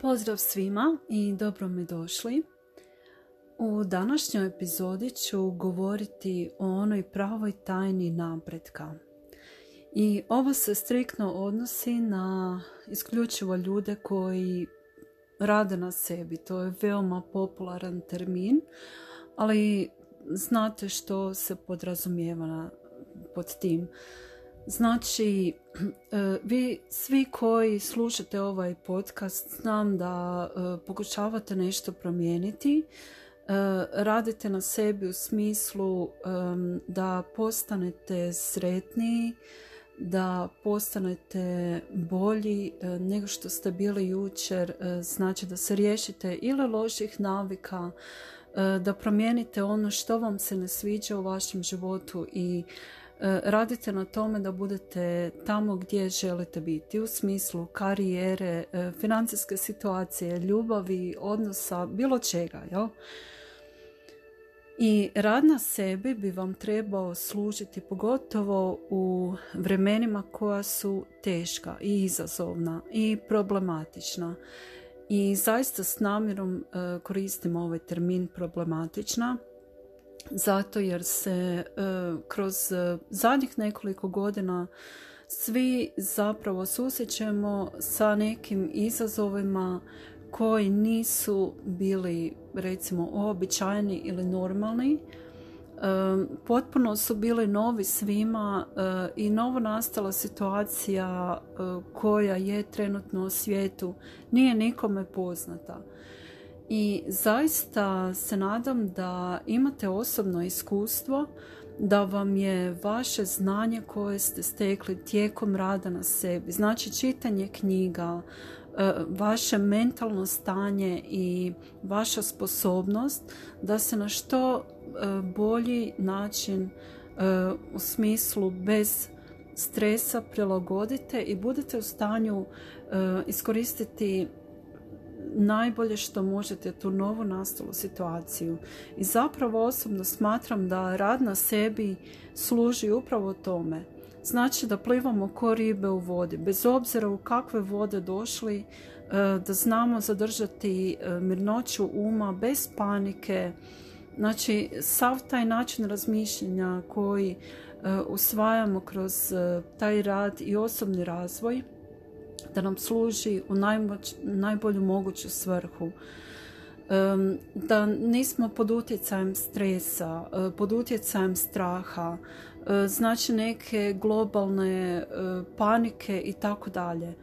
Pozdrav svima i dobro mi došli. U današnjoj epizodi ću govoriti o onoj pravoj tajni napretka. I ovo se striktno odnosi na isključivo ljude koji rade na sebi. To je veoma popularan termin, ali znate što se podrazumijeva pod tim. Znači, e, vi svi koji slušate ovaj podcast, znam da e, pokušavate nešto promijeniti, e, radite na sebi u smislu da postanete sretniji, da postanete bolji nego što ste bili jučer, znači da se riješite ili loših navika, da promijenite ono što vam se ne sviđa u vašem životu i radite na tome da budete tamo gdje želite biti u smislu karijere, e, financijske situacije, ljubavi, odnosa, bilo čega. Jel? I rad na sebi bi vam trebao služiti pogotovo u vremenima koja su teška i izazovna i problematična. I zaista s namjerom e, koristim ovaj termin problematična zato jer se e, kroz e, zadnjih nekoliko godina svi zapravo susrećemo sa nekim izazovima koji nisu bili recimo običajni ili normalni. E, potpuno su bili novi svima i novo nastala situacija koja je trenutno u svijetu. Nije nikome poznata i zaista se nadam da imate osobno iskustvo da vam je vaše znanje koje ste stekli tijekom rada na sebi, znači čitanje knjiga, e, vaše mentalno stanje i vaša sposobnost da se na što e, bolji način e, u smislu bez stresa prilagodite i budete u stanju iskoristiti najbolje što možete tu novu nastalu situaciju. I zapravo osobno smatram da rad na sebi služi upravo tome. Znači da plivamo ko ribe u vodi, bez obzira u kakve vode došli, e, da znamo zadržati e, mirnoću uma bez panike. Znači, sav taj način razmišljanja koji e, usvajamo kroz taj rad i osobni razvoj, da nam služi u najmoć, najbolju moguću svrhu. Da nismo pod utjecajem stresa, e, pod utjecajem straha, e, znači neke globalne e, panike i tako dalje.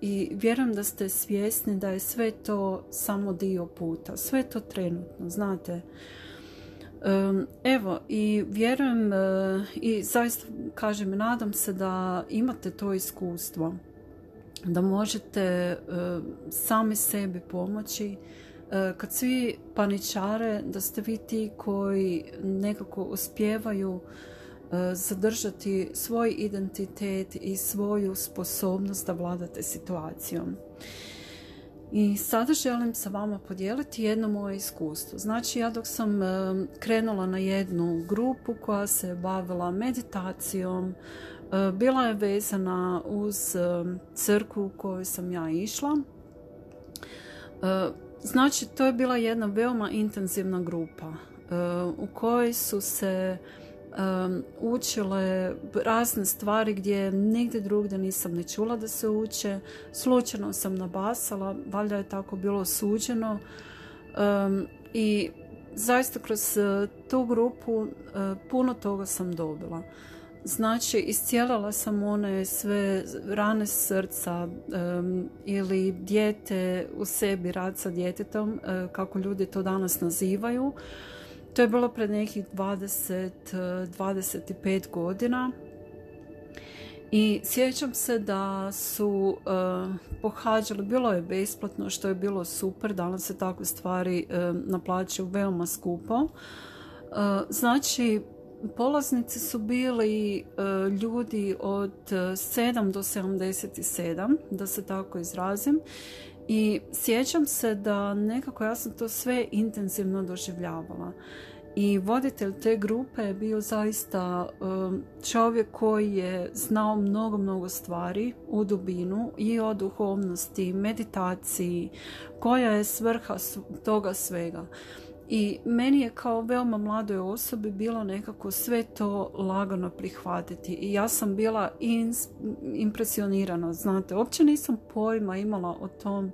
I vjerujem da ste svjesni da je sve to samo dio puta, sve to trenutno, znate. Evo, i vjerujem i zaista kažem, nadam se da imate to iskustvo da možete e, sami sebi pomoći e, kad svi paničare da ste vi ti koji nekako uspijevaju e, zadržati svoj identitet i svoju sposobnost da vladate situacijom. I sada želim sa vama podijeliti jedno moje iskustvo. Znači ja dok sam krenula na jednu grupu koja se bavila meditacijom, bila je vezana uz e, crkvu u kojoj sam ja išla. E, znači, to je bila jedna veoma intenzivna grupa u kojoj su se učile razne stvari gdje nigdje drugdje nisam ne čula da se uče. Slučajno sam nabasala, valjda je tako bilo suđeno. I zaista kroz tu grupu puno toga sam dobila. Znači, iscijelala sam one sve rane srca ili dijete u sebi, rad sa djetetom, e, kako ljudi to danas nazivaju. To je bilo pred nekih 20-25 godina. I sjećam se da su uh, pohađali, bilo je besplatno, što je bilo super, danas se takve stvari uh, naplaćuju veoma skupo. znači, polaznici su bili e, ljudi od 7 e, do 77, da se tako izrazim. I sjećam se da nekako ja sam to sve intenzivno doživljavala. i voditelj te grupe je bio zaista um, čovjek koji je znao mnogo, mnogo stvari u dubinu i o duhovnosti, meditaciji, koja je svrha toga svega. I meni je kao veoma mladoj osobi bilo nekako sve to lagano prihvatiti. I ja sam bila impresionirana, znate, uopće nisam pojma imala o tom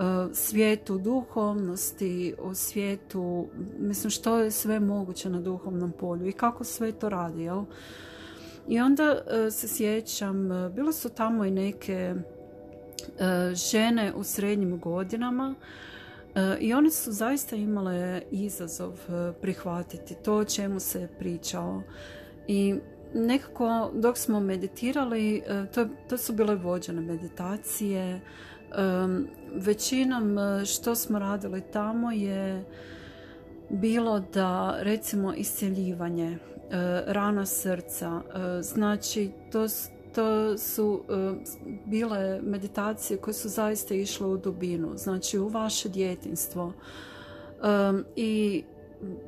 E, svijetu duhovnosti, o svijetu, mislim što je sve moguće na duhovnom polju i kako sve to radi, jel? I onda e, se sjećam, e, bilo su tamo i neke žene u srednjim godinama i one su zaista imale izazov prihvatiti to o čemu se pričao. I nekako dok smo meditirali, to, to su bile vođene meditacije, većinom e, što smo radili tamo je bilo da recimo isceljivanje e, rana srca e, znači to, to su bile meditacije koje su zaista išle u dubinu znači u vaše djetinstvo i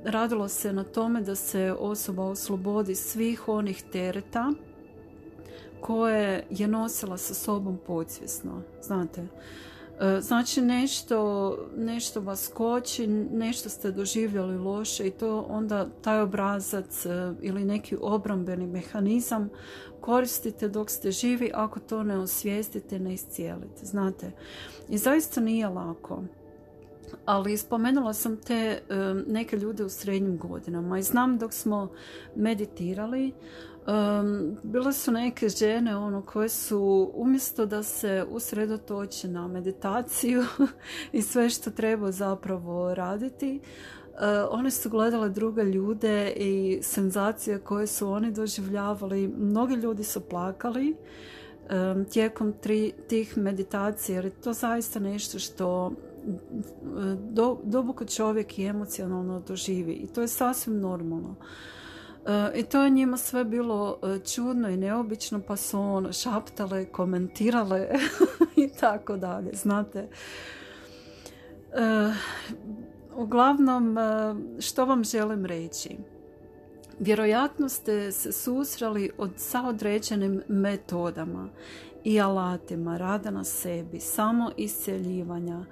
radilo se na tome da se osoba oslobodi svih onih tereta koje je nosila sa sobom podsvjesno, znate. E, znači nešto, nešto vas koči, nešto ste doživjeli loše i to onda taj obrazac e, ili neki obrambeni mehanizam koristite dok ste živi, ako to ne osvijestite, ne iscijelite, znate. I zaista nije lako. Ali spomenula sam te e, neke ljude u srednjim godinama i znam dok smo meditirali, Um, bile su neke žene ono koje su umjesto da se usredotoče na meditaciju i sve što treba zapravo raditi uh, one su gledale druge ljude i senzacije koje su oni doživljavali. Mnogi ljudi su plakali um, tijekom tri, tih meditacija jer je to zaista nešto što do, duboko čovjek i emocionalno doživi i to je sasvim normalno i to je njima sve bilo e, čudno i neobično, pa su ono šaptale, komentirale i tako dalje, znate. E, uglavnom, e, što vam želim reći? Vjerojatno ste se susreli od, sa određenim metodama i alatima rada na sebi, samo isceljivanja,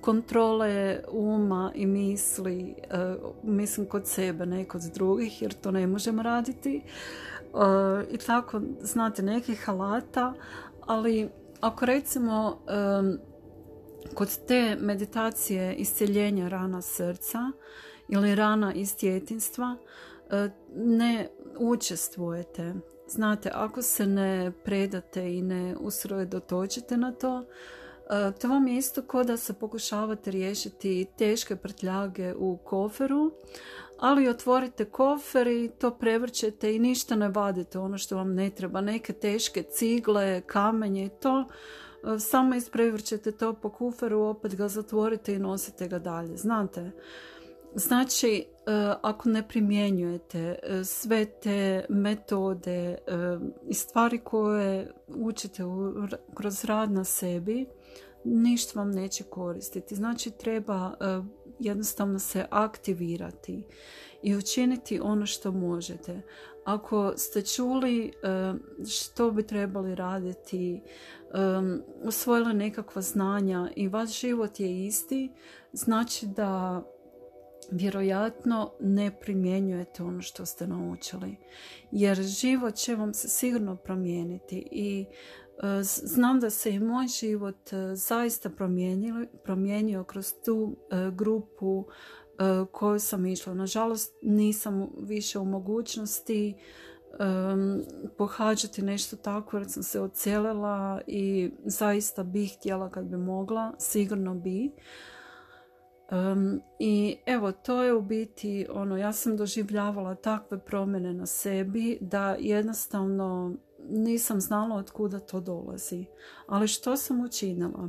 kontrole uma i misli, mislim kod sebe, ne kod drugih, jer to ne možemo raditi. I tako, znate, nekih alata, ali ako recimo kod te meditacije isceljenja rana srca ili rana iz djetinstva ne učestvujete. Znate, ako se ne predate i ne usredotočite na to, to vam je isto kao da se pokušavate riješiti teške prtljage u koferu, ali otvorite kofer i to prevrćete i ništa ne vadite ono što vam ne treba. Neke teške cigle, kamenje i to e, samo isprevrćete to po kuferu, opet ga zatvorite i nosite ga dalje. Znate, znači e, ako ne primjenjujete sve te metode i stvari koje učite kroz rad na sebi, ništa vam neće koristiti. Znači treba e, jednostavno se aktivirati i učiniti ono što možete. Ako ste čuli e, što bi trebali raditi, osvojili nekakva znanja i vaš život je isti, znači da vjerojatno ne primjenjujete ono što ste naučili. Jer život će vam se sigurno promijeniti i Znam da se i moj život e, zaista promijenio kroz tu e, grupu e, koju sam išla. Nažalost nisam više u mogućnosti pohađati nešto tako jer sam se ocelila i zaista bih htjela kad bi mogla, sigurno bi. I evo, to je u biti ono, ja sam doživljavala takve promjene na sebi da jednostavno nisam znala od kuda to dolazi. Ali što sam učinila?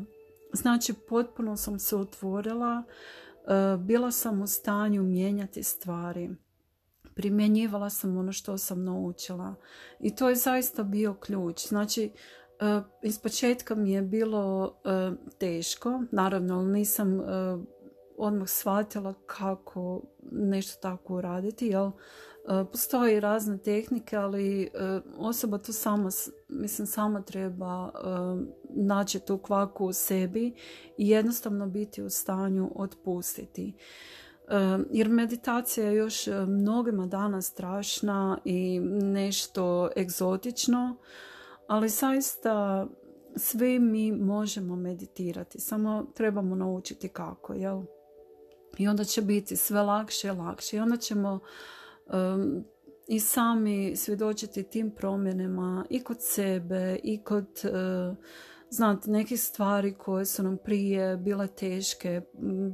Znači, potpuno sam se otvorila, e, bila sam u stanju mijenjati stvari. Primjenjivala sam ono što sam naučila. I to je zaista bio ključ. Znači, e, iz početka mi je bilo e, teško, naravno nisam odmah shvatila kako nešto tako uraditi, jel? Postoje razne tehnike, ali osoba to sama, mislim, sama treba naći tu kvaku u sebi i jednostavno biti u stanju otpustiti. Jer meditacija je još mnogima danas strašna i nešto egzotično, ali zaista svi mi možemo meditirati, samo trebamo naučiti kako, jel? I onda će biti sve lakše i lakše. I onda ćemo i sami svjedočiti tim promjenama i kod sebe i kod uh, znate, nekih stvari koje su nam prije bile teške,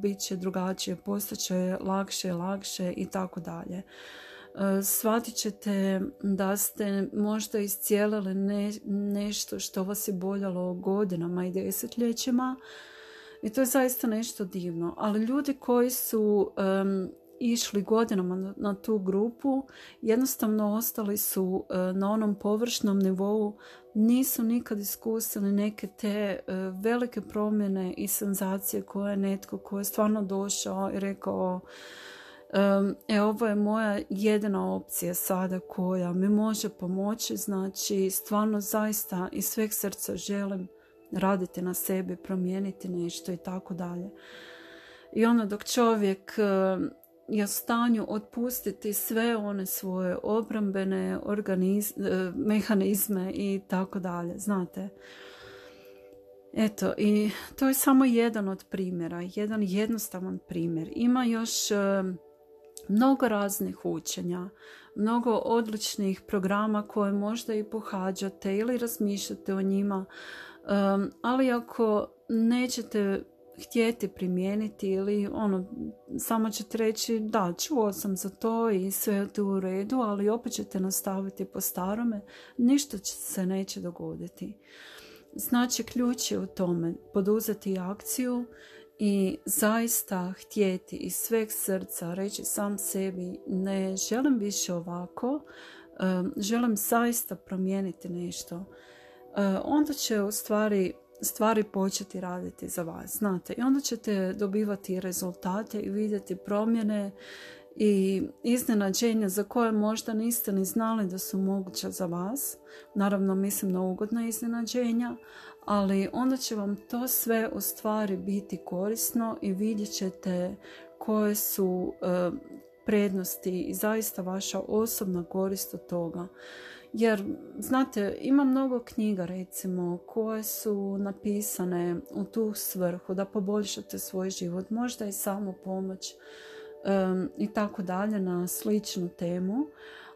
bit će drugačije, postaće lakše, lakše i tako dalje. E, shvatit ćete da ste možda iscijelili nešto što vas je boljalo godinama i desetljećima i to je zaista nešto divno. Ali ljudi koji su išli godinama na, tu grupu, jednostavno ostali su e, na onom površnom nivou, nisu nikad iskusili neke te e, velike promjene i senzacije koje je netko koji je stvarno došao i rekao e, ovo je moja jedina opcija sada koja mi može pomoći, znači stvarno zaista iz sveg srca želim raditi na sebi, promijeniti nešto i tako dalje. I ono dok čovjek je stanju otpustiti sve one svoje obrambene e, mehanizme i tako dalje, znate. Eto, i to je samo jedan od primjera, jedan jednostavan primjer. Ima još e, mnogo raznih učenja, mnogo odličnih programa koje možda i pohađate ili razmišljate o njima, e, ali ako nećete htjeti primijeniti ili ono, samo ćete reći da, čuo sam za to i sve je to u redu, ali opet ćete nastaviti po starome, ništa se neće dogoditi. Znači, ključ je u tome poduzeti akciju i zaista htjeti iz sveg srca reći sam sebi ne želim više ovako, želim zaista promijeniti nešto. Onda će u stvari stvari početi raditi za vas, znate. I onda ćete dobivati rezultate i vidjeti promjene i iznenađenja za koje možda niste ni znali da su moguća za vas. Naravno, mislim na ugodna iznenađenja, ali onda će vam to sve u stvari biti korisno i vidjet ćete koje su e, prednosti i zaista vaša osobna korist od toga. Jer, znate, ima mnogo knjiga recimo koje su napisane u tu svrhu da poboljšate svoj život, možda i samo pomoć i tako dalje na sličnu temu.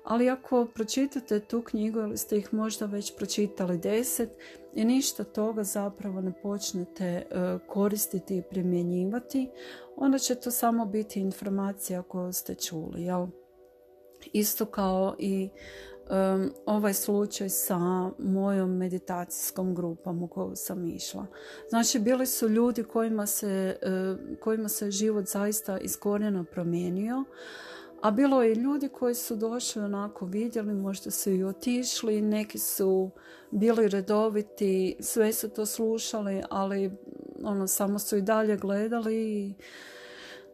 Ali ako pročitate tu knjigu ili ste ih možda već pročitali deset i ništa toga zapravo ne počnete e, koristiti i primjenjivati, onda će to samo biti informacija koju ste čuli. Jel? Isto kao i ovaj slučaj sa mojom meditacijskom grupom u koju sam išla. Znači, bili su ljudi kojima se, kojima se život zaista iz korijena promijenio, a bilo je i ljudi koji su došli onako vidjeli, možda su i otišli, neki su bili redoviti, sve su to slušali, ali ono, samo su i dalje gledali i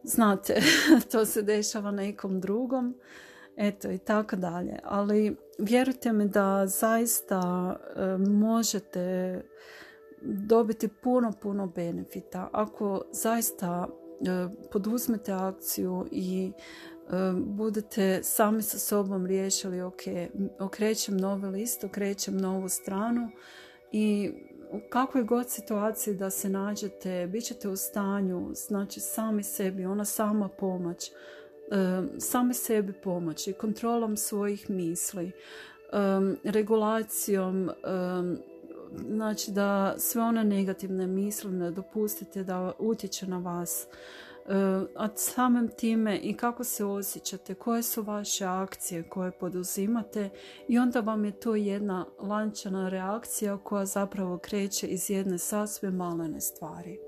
znate, to se dešava nekom drugom. Eto i tako dalje. Ali vjerujte mi da zaista e, možete dobiti puno, puno benefita ako zaista e, poduzmete akciju i e, budete sami sa sobom riješili ok, okrećem novi list, okrećem novu stranu i u kakvoj god situaciji da se nađete, bit ćete u stanju, znači sami sebi, ona sama pomoć, same sebi pomoći, kontrolom svojih misli, regulacijom, znači da sve one negativne misli ne dopustite da utječe na vas, a samim time i kako se osjećate, koje su vaše akcije koje poduzimate i onda vam je to jedna lančana reakcija koja zapravo kreće iz jedne sasvim malene stvari.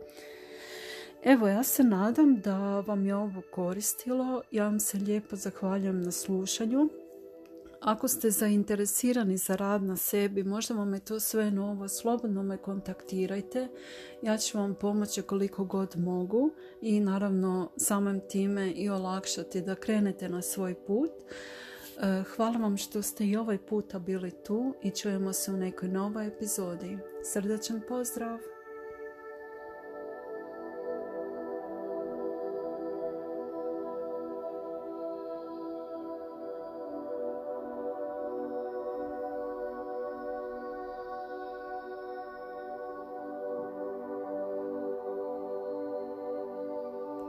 Evo, ja se nadam da vam je ovo koristilo. Ja vam se lijepo zahvaljujem na slušanju. ako ste zainteresirani za rad na sebi, možda vam je to sve novo, slobodno me kontaktirajte. Ja ću vam pomoći koliko god mogu i naravno samim time i olakšati da krenete na svoj put. E, hvala vam što ste i ovaj puta bili tu i čujemo se u nekoj novoj epizodi. Srdačan pozdrav!